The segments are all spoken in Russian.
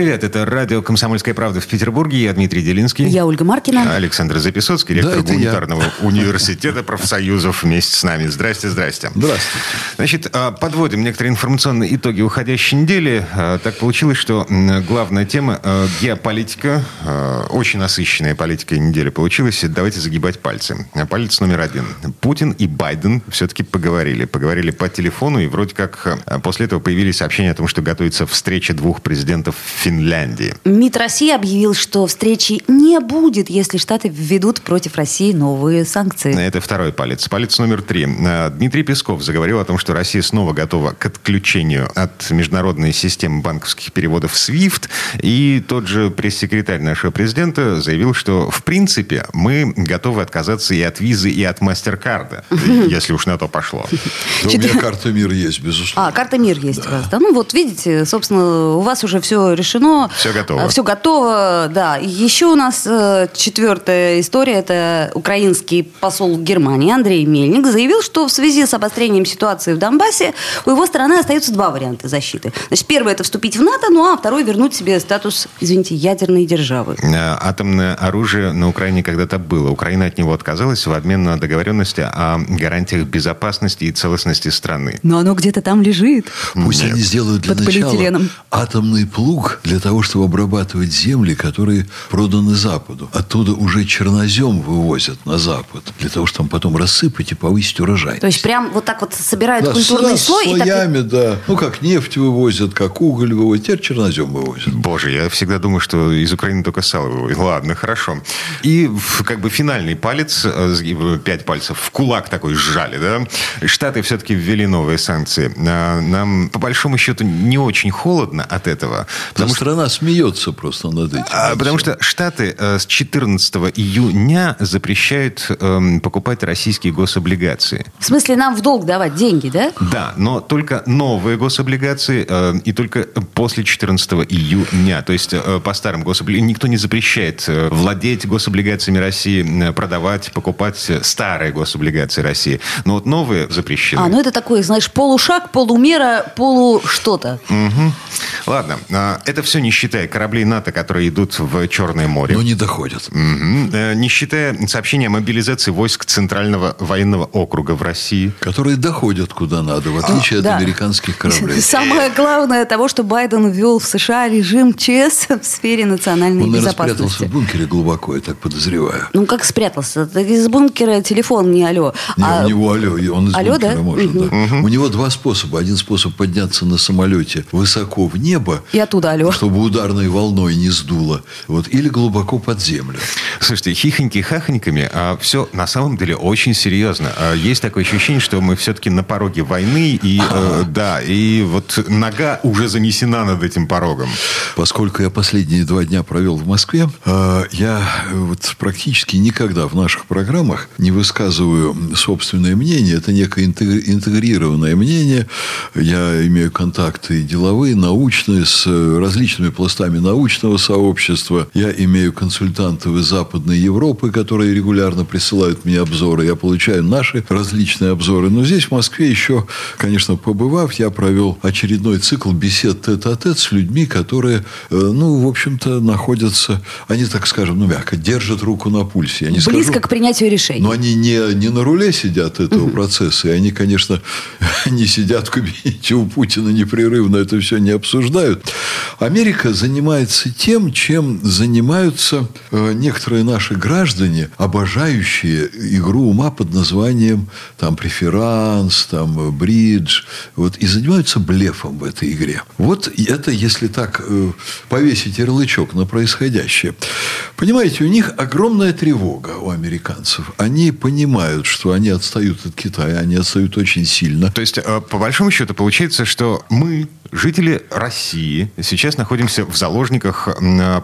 Привет, это радио «Комсомольская правда» в Петербурге. Я Дмитрий Делинский. Я Ольга Маркина. Александр Записоцкий, ректор Да, это я. гуманитарного университета профсоюзов вместе с нами. Здрасте, здрасте. Здравствуйте. Значит, а, подводим некоторые информационные итоги уходящей недели. А, Так получилось, что главная тема а, геополитика, очень насыщенная политика недели получилась. Давайте загибать пальцы. А, Палец номер один. Путин и Байден все-таки поговорили. Поговорили по телефону, и вроде как после этого появились сообщения о том, что готовится встреча двух президентов Финляндии. МИД России объявил, что встречи не будет, если Штаты введут против России новые санкции. Это второй палец. Палец номер три. Э, Дмитрий Песков заговорил о том, что Россия снова готова к отключению от международной системы банковских переводов SWIFT. И тот же пресс-секретарь нашего президента заявил, что в принципе мы готовы отказаться и от визы, и от мастер-карда, если уж на то пошло. У меня карта мира есть, безусловно. А, карта МИР есть у вас, да? Ну вот видите, собственно, у вас уже все решено. Всё готово. Все готово, да. Еще у нас э, четвертая история. Это украинский посол Германии Андрей Мельник заявил, что в связи с обострением ситуации в Донбассе у его страны остаются два варианта защиты. Значит, первый это вступить в НАТО, ну а второй вернуть себе статус, извините, ядерной державы. Э, Атомное оружие на Украине когда-то было. Украина от него отказалась в обмен на договоренности о гарантиях безопасности и целостности страны. Но оно где-то там лежит. Пусть Нет. они сделают для Под начала полиэтиленом. атомный плуг для того, чтобы обрабатывать земли, которые проданы Западу. Оттуда уже чернозем вывозят на Запад, для того, чтобы потом рассыпать и повысить урожай. То есть прям вот так вот собирают Да, культурный с- слой и так слоями, да. Ну, как нефть вывозят, как уголь вывозят. Теперь чернозем вывозят. Боже, я всегда думаю, что из Украины только сало вывозят. Ладно, хорошо. И как бы финальный палец, э, сгиб- пять пальцев, в кулак такой сжали, да? Штаты все-таки ввели новые санкции. А, Нам, по большому счету, не очень холодно от этого. Потому Потому что страна смеется просто над этим. а, Потому что Штаты э, с 14 июня запрещают эм, покупать российские гособлигации. В смысле, нам в долг давать деньги, да? Да, но только новые гособлигации э, и только после 14 июня. То есть э, по старым гособлигациям никто не запрещает э, владеть гособлигациями России, э, продавать, покупать э, старые гособлигации России. Но вот новые запрещены. А, ну это такой, знаешь, полушаг, полумера, полу что-то. Мгм. Ладно, а, это все не считая кораблей НАТО, которые идут в Черное море. Но не доходят. Э, Не считая сообщения о мобилизации войск Центрального военного округа в России. Которые доходят куда надо, в отличие от Да. американских кораблей. Самое главное того, что Байден ввел в США режим ЧС в сфере национальной Он, наверное, безопасности. спрятался в бункере глубоко, я так подозреваю. Ну, как спрятался? Из бункера телефон не алло. Не, А- у него алло, он из Алло, бункера да? может, Мгм. да. У него два способа. Один способ подняться на самолете высоко в небо, И оттуда алло. Чтобы ударной волной не сдуло, вот, или глубоко под землю. Слушайте, хихоньки хахоньками, а все на самом деле очень серьезно. А, Есть такое ощущение, что мы все-таки на пороге войны, и э, да, и вот нога уже занесена над этим порогом. Поскольку я последние два дня провел в Москве, э, я э, вот практически никогда в наших программах не высказываю собственное мнение. Это некое интегри- интегрированное мнение. Я имею контакты деловые, научные, с э, различными пластами научного сообщества. Я имею консультантов из Западной Европы, которые регулярно присылают мне обзоры. Я получаю наши различные обзоры. Но здесь, в Москве, еще, конечно, побывав, я провел очередной цикл бесед тет-а-тет с людьми, которые, э, ну, в общем-то, находятся, они, так скажем, ну, мягко, держат руку на пульсе. Я не Близко скажу- к принятию решений. но они не, не на руле сидят этого процесса, и они, конечно, не сидят в кабинете у Путина непрерывно, это все не обсуждают. Америка занимается тем, чем занимаются э, некоторые наши граждане, обожающие игру ума под названием там преферанс, там э, бридж, вот, и занимаются блефом в этой игре. Вот это, если так э, повесить ярлычок на происходящее. Понимаете, у них огромная тревога у американцев. Они понимают, что они отстают от Китая, они отстают очень сильно. То есть, по большому счету, получается, что мы, жители России сейчас находимся в заложниках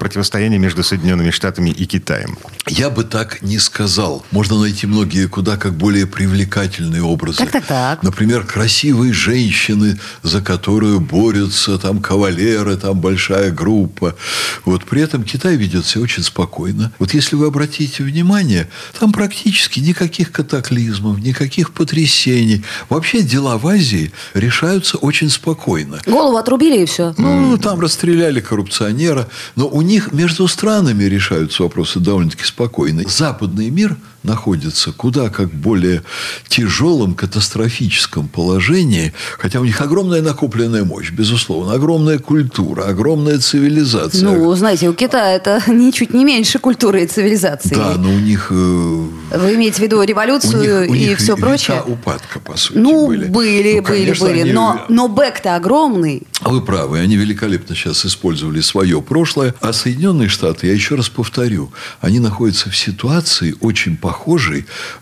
противостояния между Соединенными Штатами и Китаем? Я бы так не сказал. Можно найти многие куда как более привлекательные образы. Так, так, так. Например, красивые женщины, за которую борются там кавалеры, там большая группа. Вот при этом Китай ведет себя очень спокойно. Вот если вы обратите внимание, там практически никаких катаклизмов, никаких потрясений. Вообще дела в Азии решаются очень спокойно. Голову отрубили и все. Ну, там расстреляли коррупционера. Но у них между странами решаются вопросы довольно-таки спокойно. Западный мир находится куда как более тяжелом, катастрофическом положении, хотя у них огромная накопленная мощь, безусловно, огромная культура, огромная цивилизация. Ну, знаете, у Китая это ничуть не меньше культуры и цивилизации. Да, но у них... Э, Вы имеете в виду революцию у них, у и них все прочее? упадка, по сути, Ну, были. были, Ну, были, конечно, были. они- Но, но бэк-то огромный. Вы правы, они великолепно сейчас использовали свое прошлое. А Соединенные Штаты, я еще раз повторю, они находятся в ситуации очень похожей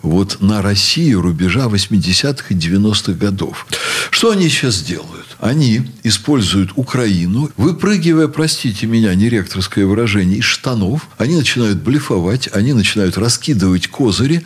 вот на Россию рубежа 80-х и 90-х годов. Что они сейчас делают? Они используют Украину, выпрыгивая, простите меня, не ректорское выражение, из штанов, они начинают блефовать, они начинают раскидывать козыри,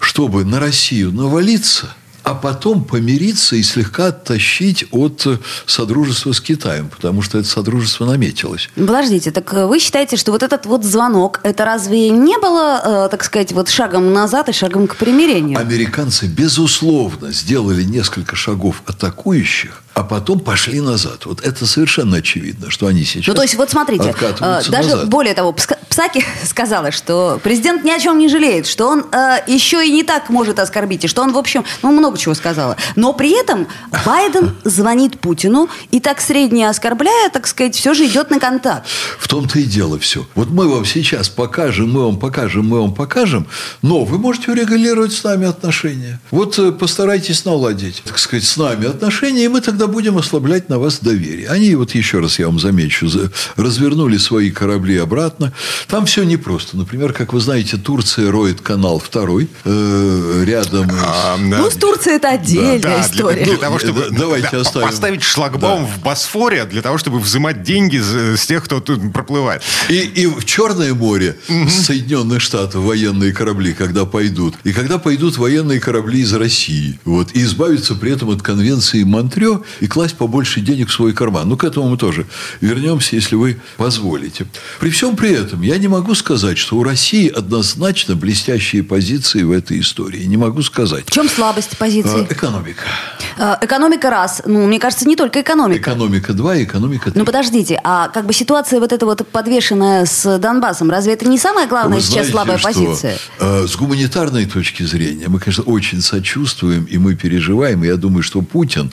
чтобы на Россию навалиться – а потом помириться и слегка оттащить от содружества с Китаем, потому что это содружество наметилось. Подождите, так э, вы считаете, что вот этот вот звонок, это разве не было, э, так сказать, вот шагом назад и шагом к примирению? Американцы, безусловно, сделали несколько шагов атакующих, а потом пошли назад. Вот это совершенно очевидно, что они сейчас Ну, то есть, вот смотрите, э, даже назад. более того, Псаки сказала, что президент ни о чем не жалеет, что он э, еще и не так может оскорбить, и что он, в общем, ну, много чего сказала. Но при этом Байден звонит Путину и так средне оскорбляя, так сказать, все же идет на контакт. В том-то и дело все. Вот мы вам сейчас покажем, мы вам покажем, мы вам покажем, но вы можете урегулировать с нами отношения. Вот э, постарайтесь наладить, так сказать, с нами отношения, и мы тогда будем ослаблять на вас доверие. Они, вот еще раз я вам замечу, за- развернули свои корабли обратно. Там все непросто. Например, как вы знаете, Турция роет канал второй э, рядом А, Ну, с Турцией это отдельная Да, для, история. для того, Ну, чтобы да, давайте да, оставим. поставить шлагбаум в Босфоре, для того, чтобы взимать деньги с, с тех, кто тут проплывает. И, и в Черное море Соединенных Штатов военные корабли, когда пойдут, и когда пойдут военные корабли из России, вот, и избавиться при этом от конвенции Монтрео и класть побольше денег в свой карман. Ну, к этому мы тоже вернемся, если вы позволите. При всем при этом я не могу сказать, что у России однозначно блестящие позиции в этой истории. Не могу сказать. В чем слабость Э, позиции? Экономика. Э, Экономика раз. Ну, мне кажется, не только экономика. Экономика 2 и экономика 3. Ну подождите, а как бы ситуация вот эта вот подвешенная с Донбассом, разве это не самая главная Вы сейчас знаете, слабая что, позиция? э, с гуманитарной точки зрения мы, конечно, очень сочувствуем и мы переживаем. И я думаю, что Путин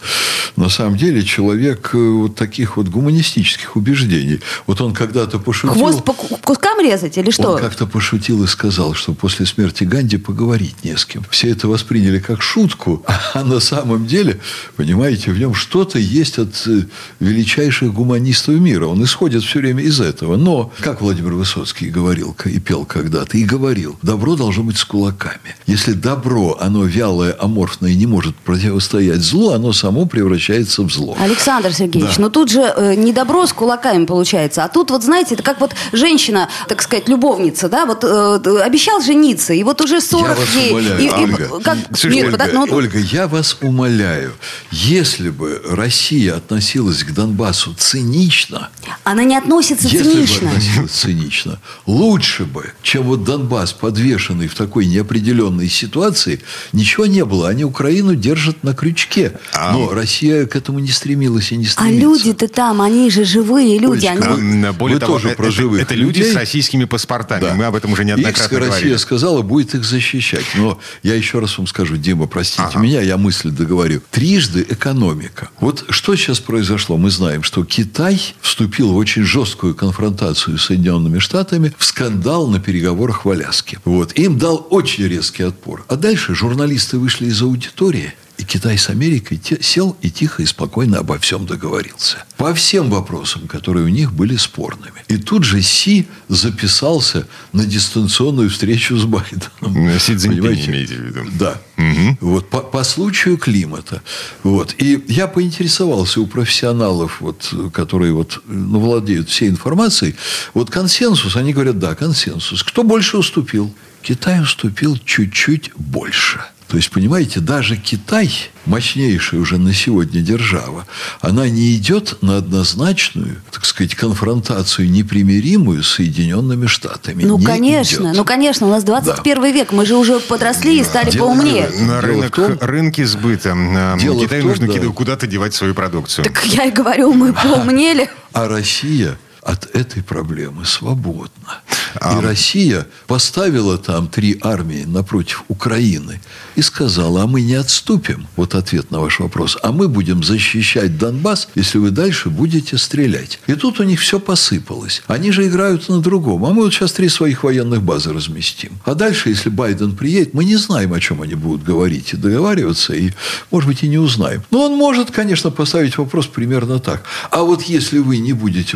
на самом деле человек э, вот таких вот гуманистических убеждений. Вот он когда-то пошутил... Хвост по ку- кускам резать или что? Он как-то пошутил и сказал, что после смерти Ганди поговорить не с кем. Все это восприняли как шутку, а на самом деле, понимаете, в нем что-то есть от э, величайших гуманистов мира. Он исходит все время из этого. Но, как Владимир Высоцкий говорил и пел когда-то, и говорил, добро должно быть с кулаками. Если добро, оно вялое, аморфное и не может противостоять злу, оно само превращается в зло. Александр Сергеевич, Да. ну тут же э, не добро с кулаками получается, а тут вот, знаете, это как вот женщина, так сказать, любовница, да, вот э, обещал жениться, и вот уже 40 Я вас ей... умоляю, и- и- Ольга. как- нет, Ольга, ну, Ольга, я вас умоляю, если бы Россия относилась к Донбассу цинично, она не относится если цинично. бы относилась цинично, лучше бы, чем вот Донбасс, подвешенный в такой неопределенной ситуации, ничего не было. Они Украину держат на крючке. Но Россия к этому не стремилась и не А стремится. люди-то там, они же живые люди. Олечка, они... вы- А, Более вы того, тоже это, про живых это люди людей. с российскими паспортами. Да. Мы об этом уже неоднократно Их Россия говорили. сказала, будет их защищать. Но я еще раз вам скажу, Дима, простите Ага. меня, я мысль договорю. Трижды экономика. Вот что сейчас произошло? Мы знаем, что Китай вступил в очень жесткую конфронтацию с Соединенными Штатами в скандал на переговорах в Аляске. Вот. Им дал очень резкий отпор. А дальше журналисты вышли из аудитории И Китай с Америкой те, сел и тихо и спокойно обо всем договорился. По всем вопросам, которые у них были спорными. И тут же Си записался на дистанционную встречу с Байденом. Си Цзиньпинь имеете в виду? Да. Угу. Вот по, по случаю климата. Вот. И я поинтересовался у профессионалов, вот, которые вот, ну, владеют всей информацией. Вот консенсус, они говорят, да, консенсус. Кто больше уступил? Китай уступил чуть-чуть больше. То есть, понимаете, даже Китай, мощнейшая уже на сегодня держава, она не идет на однозначную, так сказать, конфронтацию непримиримую с Соединенными Штатами. Ну, не конечно, идет. ну, конечно, у нас 21 да. век, мы же уже подросли и стали Дело поумнее. На Дело рынок, том- рынки сбыта. Дело Китаю том, нужно да. куда-то девать свою продукцию. Так я и говорю, мы поумнели. А Россия от этой проблемы свободна. А. И Россия поставила там три армии напротив Украины и сказала, а мы не отступим. Вот ответ на ваш вопрос. А мы будем защищать Донбасс, если вы дальше будете стрелять. И тут у них все посыпалось. Они же играют на другом. А мы вот сейчас три своих военных базы разместим. А дальше, если Байден приедет, мы не знаем, о чем они будут говорить и договариваться, и, может быть, и не узнаем. Но он может, конечно, поставить вопрос примерно так. А вот если вы не будете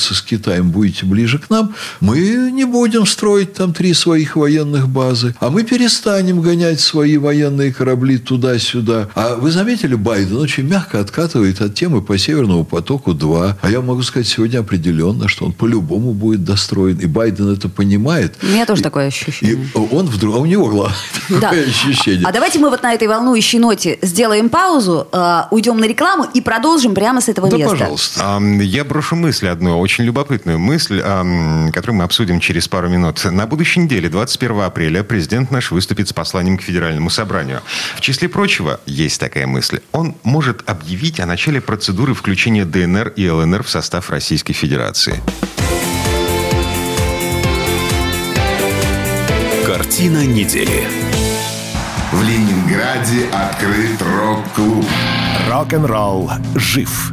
блокироваться с Китаем, будете ближе к нам, мы не будем строить там три своих военных базы, а мы перестанем гонять свои военные корабли туда-сюда. А вы заметили, Байден очень мягко откатывает от темы по Северному потоку-2. А я могу сказать сегодня определенно, что он по-любому будет достроен. И Байден это понимает. У меня тоже И- такое И ощущение. он вдруг... А у него главное Да. такое ощущение. А давайте мы вот на этой волнующей ноте сделаем паузу, э, уйдем на рекламу и продолжим прямо с этого Да, места. пожалуйста. Ам, Я брошу мысль одну, очень любопытную мысль, которую мы обсудим через пару минут. На будущей неделе, 21 апреля, президент наш выступит с посланием к Федеральному собранию. В числе прочего, есть такая мысль, он может объявить о начале процедуры включения ДНР и ЛНР в состав Российской Федерации. Картина недели. В Ленинграде открыт рок-клуб. Рок-н-ролл жив.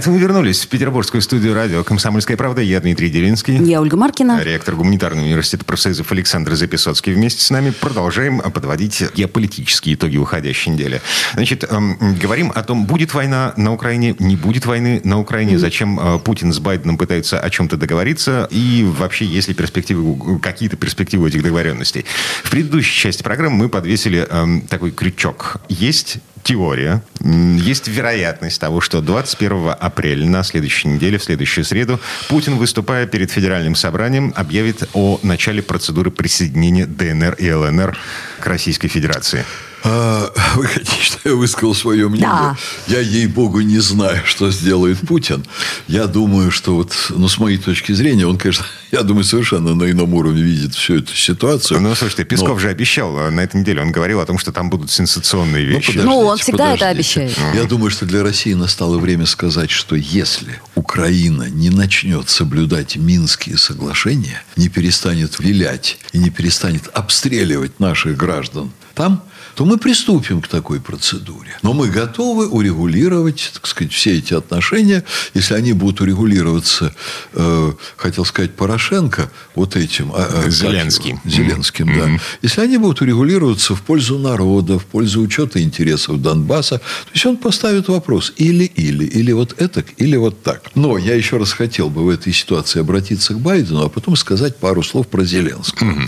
А это мы вернулись в петербургскую студию радио «Комсомольская правда». Я Дмитрий Делинский. Я Ольга Маркина. Ректор гуманитарного университета профсоюзов Александр Записоцкий вместе с нами продолжаем подводить геополитические итоги уходящей недели. Значит, эм, говорим о том, будет война на Украине, не будет войны на Украине, зачем э, Путин с Байденом пытаются о чем-то договориться, и вообще, есть ли перспективы, какие-то перспективы этих договоренностей. В предыдущей части программы мы подвесили эм, такой крючок. Есть теория, есть вероятность того, что 21 апреля на следующей неделе, в следующую среду, Путин, выступая перед федеральным собранием, объявит о начале процедуры присоединения ДНР и ЛНР к Российской Федерации. А, Вы хотите, что я высказал свое мнение? Да. Я, ей-богу, не знаю, что сделает Путин. Я думаю, что вот, ну, с моей точки зрения, он, конечно, я думаю, совершенно на ином уровне видит всю эту ситуацию. Ну, слушайте, Песков Но- же обещал э, на этой неделе, он говорил о том, что там будут сенсационные Ну, вещи. подождите, Ну, он всегда это подождите. обещает. Я думаю, что для России настало время сказать, что если Украина не начнет соблюдать Минские соглашения, не перестанет вилять и не перестанет обстреливать наших граждан там, то мы приступим к такой процедуре. Но мы готовы урегулировать, так сказать, все эти отношения, если они будут урегулироваться, э, хотел сказать, Порошенко, вот этим. а, как Зеленским. его? Зеленским, да. Если они будут урегулироваться в пользу народа, в пользу учета интересов Донбасса, то есть он поставит вопрос или-или, или вот это, или вот так. Но я еще раз хотел бы в этой ситуации обратиться к Байдену, а потом сказать пару слов про Зеленского.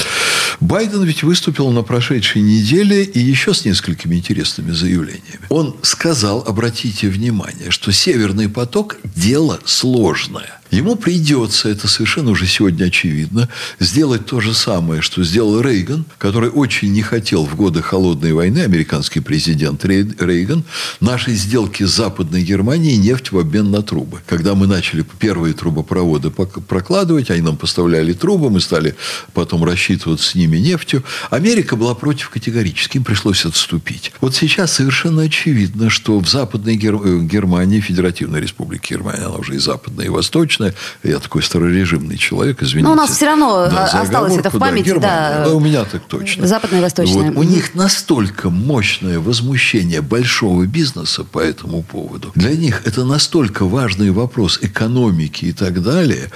Байден ведь выступил на прошедшей неделе и еще с несколькими интересными заявлениями. Он сказал, обратите внимание, что Северный поток – дело сложное. Ему придется, это совершенно уже сегодня очевидно, сделать то же самое, что сделал Рейган, который очень не хотел в годы Холодной войны, американский президент Рейган, нашей сделки с Западной Германией нефть в обмен на трубы. Когда мы начали первые трубопроводы прокладывать, они нам поставляли трубы, мы стали потом рассчитываться с ними нефтью. Америка была против категорически, им пришлось отступить. Вот сейчас совершенно очевидно, что в Западной Гер... Германии, Федеративной Республике Германия, она уже и западная, и восточная, я такой старорежимный человек, извините. Но у нас все равно да, осталось это в памяти. Да, да. У меня так точно. Западная и восточная. Вот, у них настолько мощное возмущение большого бизнеса по этому поводу. Для них это настолько важный вопрос экономики и так далее.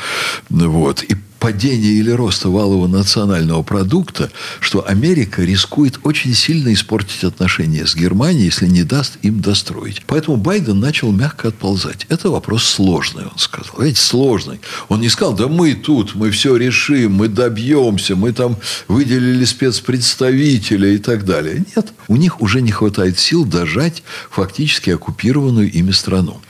Вот. И падения или роста валового национального продукта, что Америка рискует очень сильно испортить отношения с Германией, если не даст им достроить. Поэтому Байден начал мягко отползать. Это вопрос сложный, он сказал. Видите, сложный. Он не сказал, да мы тут, мы все решим, мы добьемся, мы там выделили спецпредставителя и так далее. Нет, у них уже не хватает сил дожать фактически оккупированную ими страну.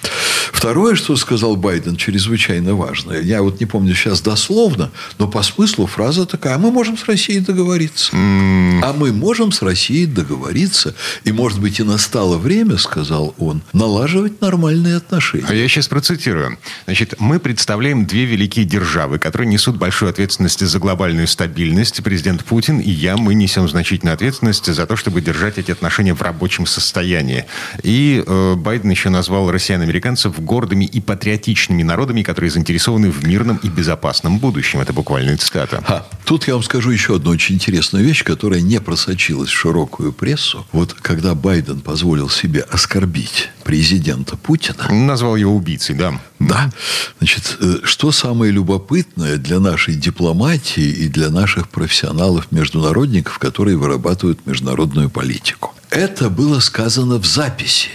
Второе, что сказал Байден, чрезвычайно важное. Я вот не помню сейчас дословно, но по смыслу фраза такая. А мы можем с Россией договориться. Mm. А мы можем с Россией договориться. И, может быть, и настало время, сказал он, налаживать нормальные отношения. А я сейчас процитирую. Значит, мы представляем две великие державы, которые несут большую ответственность за глобальную стабильность. Президент Путин и я, мы несем значительную ответственность за то, чтобы держать эти отношения в рабочем состоянии. И э, Байден еще назвал россиян-американцев гордыми и патриотичными народами, которые заинтересованы в мирном и безопасном будущем. Это буквальная цитата. А, тут я вам скажу еще одну очень интересную вещь, которая не просочилась в широкую прессу. Вот когда Байден позволил себе оскорбить президента Путина... Назвал его убийцей, да. Да. Значит, э, что самое любопытное для нашей дипломатии и для наших профессионалов-международников, которые вырабатывают международную политику? Это было сказано в записи.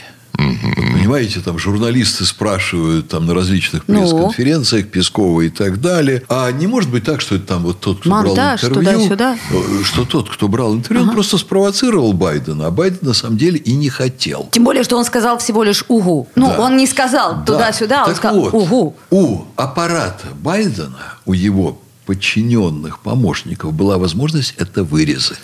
Понимаете, там журналисты спрашивают там на различных ну. пресс-конференциях Пескова и так далее. А не может быть так, что это там вот тот, кто Монтаж, брал интервью. Э, что тот, кто брал интервью, ага. он просто спровоцировал Байдена, а Байден на самом деле и не хотел. Тем более, что он сказал всего лишь угу. Ну, да. он не сказал да. туда-сюда, он так сказал вот, угу. У аппарата Байдена, у его подчиненных помощников была возможность это вырезать.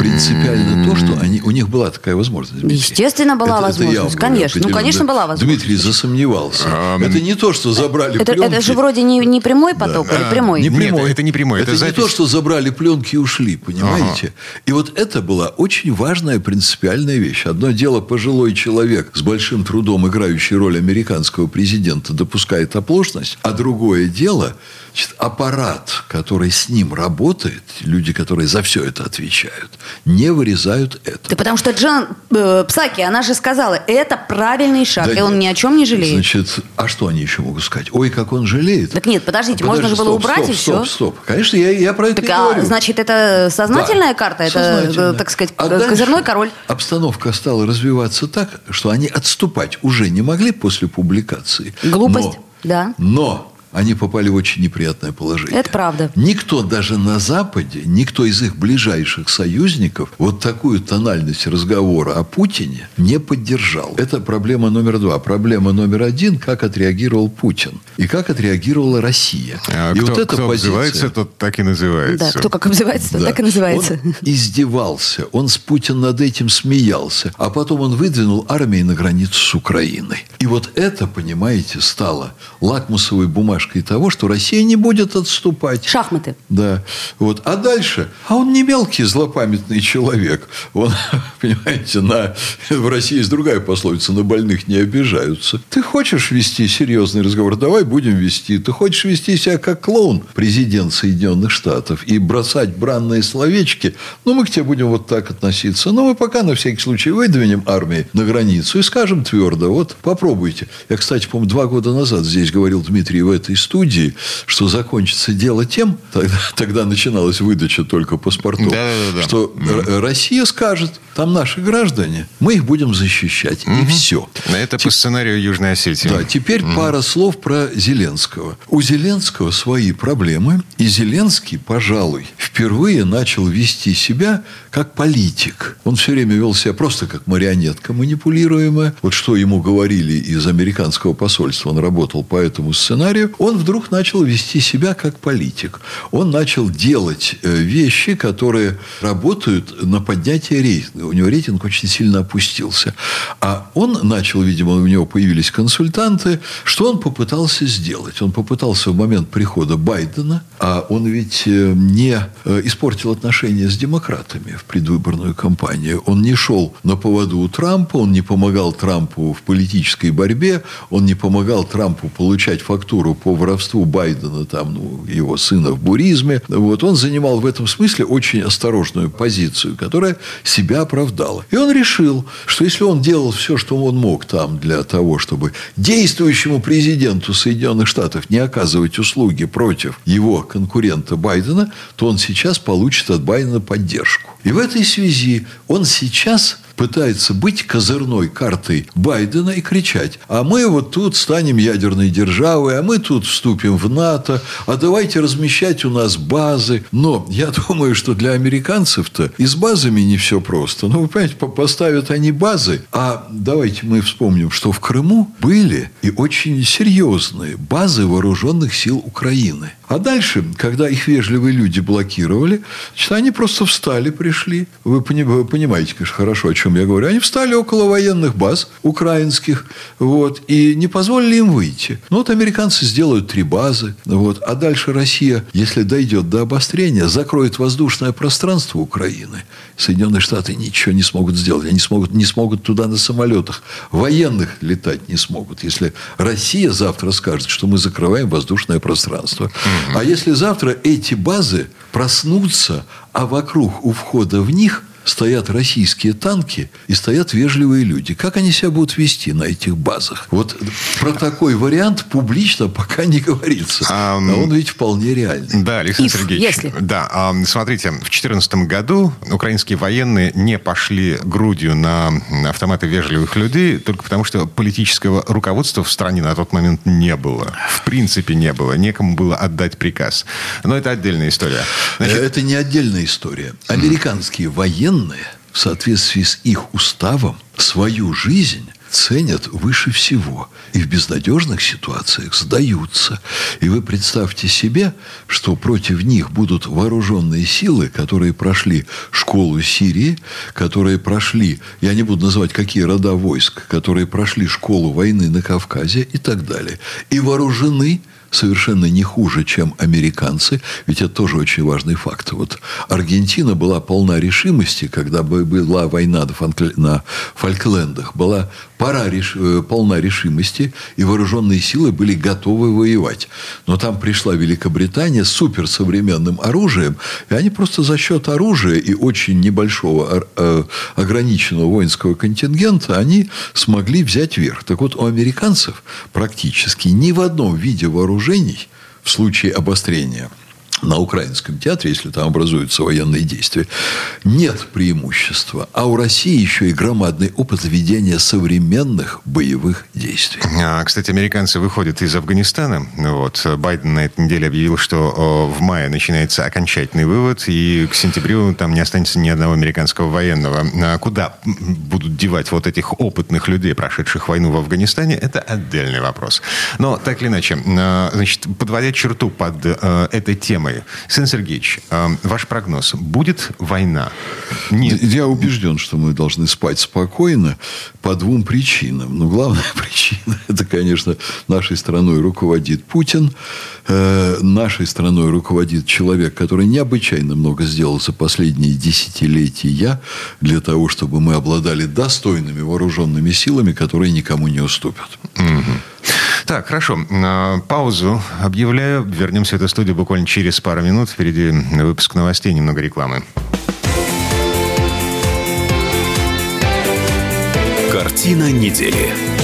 Принципиально то, что они, у них была такая возможность. Дмитрий. Естественно, была это, возможность. Это конечно. Ну, конечно, была возможность. Дмитрий засомневался. А, это не то, что забрали это, пленки. Это же вроде не, не прямой поток, да. или прямой? Не прямой. Нет, это не прямой. Это, это не то, что забрали пленки и ушли, понимаете? Ага. И вот это была очень важная принципиальная вещь. Одно дело, пожилой человек с большим трудом, играющий роль американского президента, допускает оплошность, а другое дело – Значит, аппарат, который с ним работает, люди, которые за все это отвечают, не вырезают это. Да потому что Джан э, Псаки, она же сказала, это правильный шаг, да и нет. он ни о чем не жалеет. Значит, а что они еще могут сказать? Ой, как он жалеет. Так нет, подождите, а можно же было убрать стоп, и все. Стоп, стоп, Конечно, я, я про это так, а, говорю. Значит, это сознательная да, карта? Это, так сказать, а козырной король? обстановка стала развиваться так, что они отступать уже не могли после публикации. Глупость, но, да. Но они попали в очень неприятное положение. Это правда. Никто даже на Западе, никто из их ближайших союзников вот такую тональность разговора о Путине не поддержал. Это проблема номер два. Проблема номер один, как отреагировал Путин и как отреагировала Россия. А и кто, вот эта кто позиция... обзывается, тот так и называется. Да, кто как обзывается, тот да. так и называется. Он издевался, он с Путин над этим смеялся, а потом он выдвинул армии на границу с Украиной. И вот это, понимаете, стало лакмусовой бумажкой бумажкой того, что Россия не будет отступать. Шахматы. Да. Вот. А дальше? А он не мелкий злопамятный человек. Он, понимаете, на... в России есть другая пословица, на больных не обижаются. Ты хочешь вести серьезный разговор? Давай будем вести. Ты хочешь вести себя как клоун, президент Соединенных Штатов, и бросать бранные словечки? Ну, мы к тебе будем вот так относиться. Но мы пока на всякий случай выдвинем армии на границу и скажем твердо, вот попробуйте. Я, кстати, помню, два года назад здесь говорил Дмитрий в этой этой студии, что закончится дело тем, тогда, тогда начиналась выдача только паспортов, да, да, да. что да. Россия скажет, там наши граждане, мы их будем защищать. И все. Это по сценарию Южной Осетии. Да, теперь пара слов про Зеленского. У Зеленского свои проблемы, и Зеленский, пожалуй, впервые начал вести себя как политик. Он все время вел себя просто как марионетка манипулируемая. Вот что ему говорили из американского посольства, он работал по этому сценарию, он вдруг начал вести себя как политик. Он начал делать э, вещи, которые работают на поднятие рейтинга. У него рейтинг очень сильно опустился. А он начал, видимо, у него появились консультанты. Что он попытался сделать? Он попытался в момент прихода Байдена, а он ведь э, не э, испортил отношения с демократами в предвыборную кампанию. Он не шел на поводу у Трампа, он не помогал Трампу в политической борьбе, он не помогал Трампу получать фактуру по воровству Байдена, там, ну, его сына в буризме. Вот. Он занимал в этом смысле очень осторожную позицию, которая себя оправдала. И он решил, что если он делал все, что он мог там для того, чтобы действующему президенту Соединенных Штатов не оказывать услуги против его конкурента Байдена, то он сейчас получит от Байдена поддержку. И в этой связи он сейчас пытается быть козырной картой Байдена и кричать, а мы вот тут станем ядерной державой, а мы тут вступим в НАТО, а давайте размещать у нас базы. Но я думаю, что для американцев-то и с базами не все просто. Ну, вы понимаете, поставят они базы, а давайте мы вспомним, что в Крыму были и очень серьезные базы вооруженных сил Украины. А дальше, когда их вежливые люди блокировали, значит, они просто встали, пришли. Вы понимаете, конечно, хорошо, о чем я говорю. Они встали около военных баз украинских вот, и не позволили им выйти. Ну, вот американцы сделают три базы. Вот, а дальше Россия, если дойдет до обострения, закроет воздушное пространство Украины. Соединенные Штаты ничего не смогут сделать. Они смогут, не смогут туда на самолетах военных летать не смогут. Если Россия завтра скажет, что мы закрываем воздушное пространство. А если завтра эти базы проснутся, а вокруг у входа в них стоят российские танки и стоят вежливые люди. Как они себя будут вести на этих базах? Вот про такой вариант публично пока не говорится. А, а он ведь вполне реальный. Да, Александр If, Сергеевич. Если... Да, а, смотрите, в 2014 году украинские военные не пошли грудью на автоматы вежливых людей только потому, что политического руководства в стране на тот момент не было. В принципе, не было. Некому было отдать приказ. Но это отдельная история. Значит... Это не отдельная история. Американские военные военные в соответствии с их уставом свою жизнь ценят выше всего. И в безнадежных ситуациях сдаются. И вы представьте себе, что против них будут вооруженные силы, которые прошли школу Сирии, которые прошли, я не буду называть какие рода войск, которые прошли школу войны на Кавказе и так далее. И вооружены совершенно не хуже, чем американцы, ведь это тоже очень важный факт. Вот Аргентина была полна решимости, когда была война на Фольклендах, была пора реш... Э, полна решимости, и вооруженные силы были готовы воевать. Но там пришла Великобритания с суперсовременным оружием, и они просто за счет оружия и очень небольшого э, ограниченного воинского контингента они смогли взять верх. Так вот, у американцев практически ни в одном виде вооружений в случае обострения – на украинском театре, если там образуются военные действия, нет преимущества. А у России еще и громадный опыт ведения современных боевых действий. А, кстати, американцы выходят из Афганистана. Вот. Байден на этой неделе объявил, что в мае начинается окончательный вывод, и к сентябрю там не останется ни одного американского военного. А куда будут девать вот этих опытных людей, прошедших войну в Афганистане, это отдельный вопрос. Но так или иначе, а, значит, подводя черту под э, этой темой, темой. Сын Сергеевич, э, ваш прогноз. Будет война? Нет. Я убежден, что мы должны спать спокойно по двум причинам. Но главная причина – это, конечно, нашей страной руководит Путин. Э, нашей страной руководит человек, который необычайно много сделал за последние десятилетия для того, чтобы мы обладали достойными вооруженными силами, которые никому не уступят. Угу. Так, хорошо. А, паузу объявляю. Вернемся в эту студию буквально через пару минут. Впереди выпуск новостей, немного рекламы. Картина недели.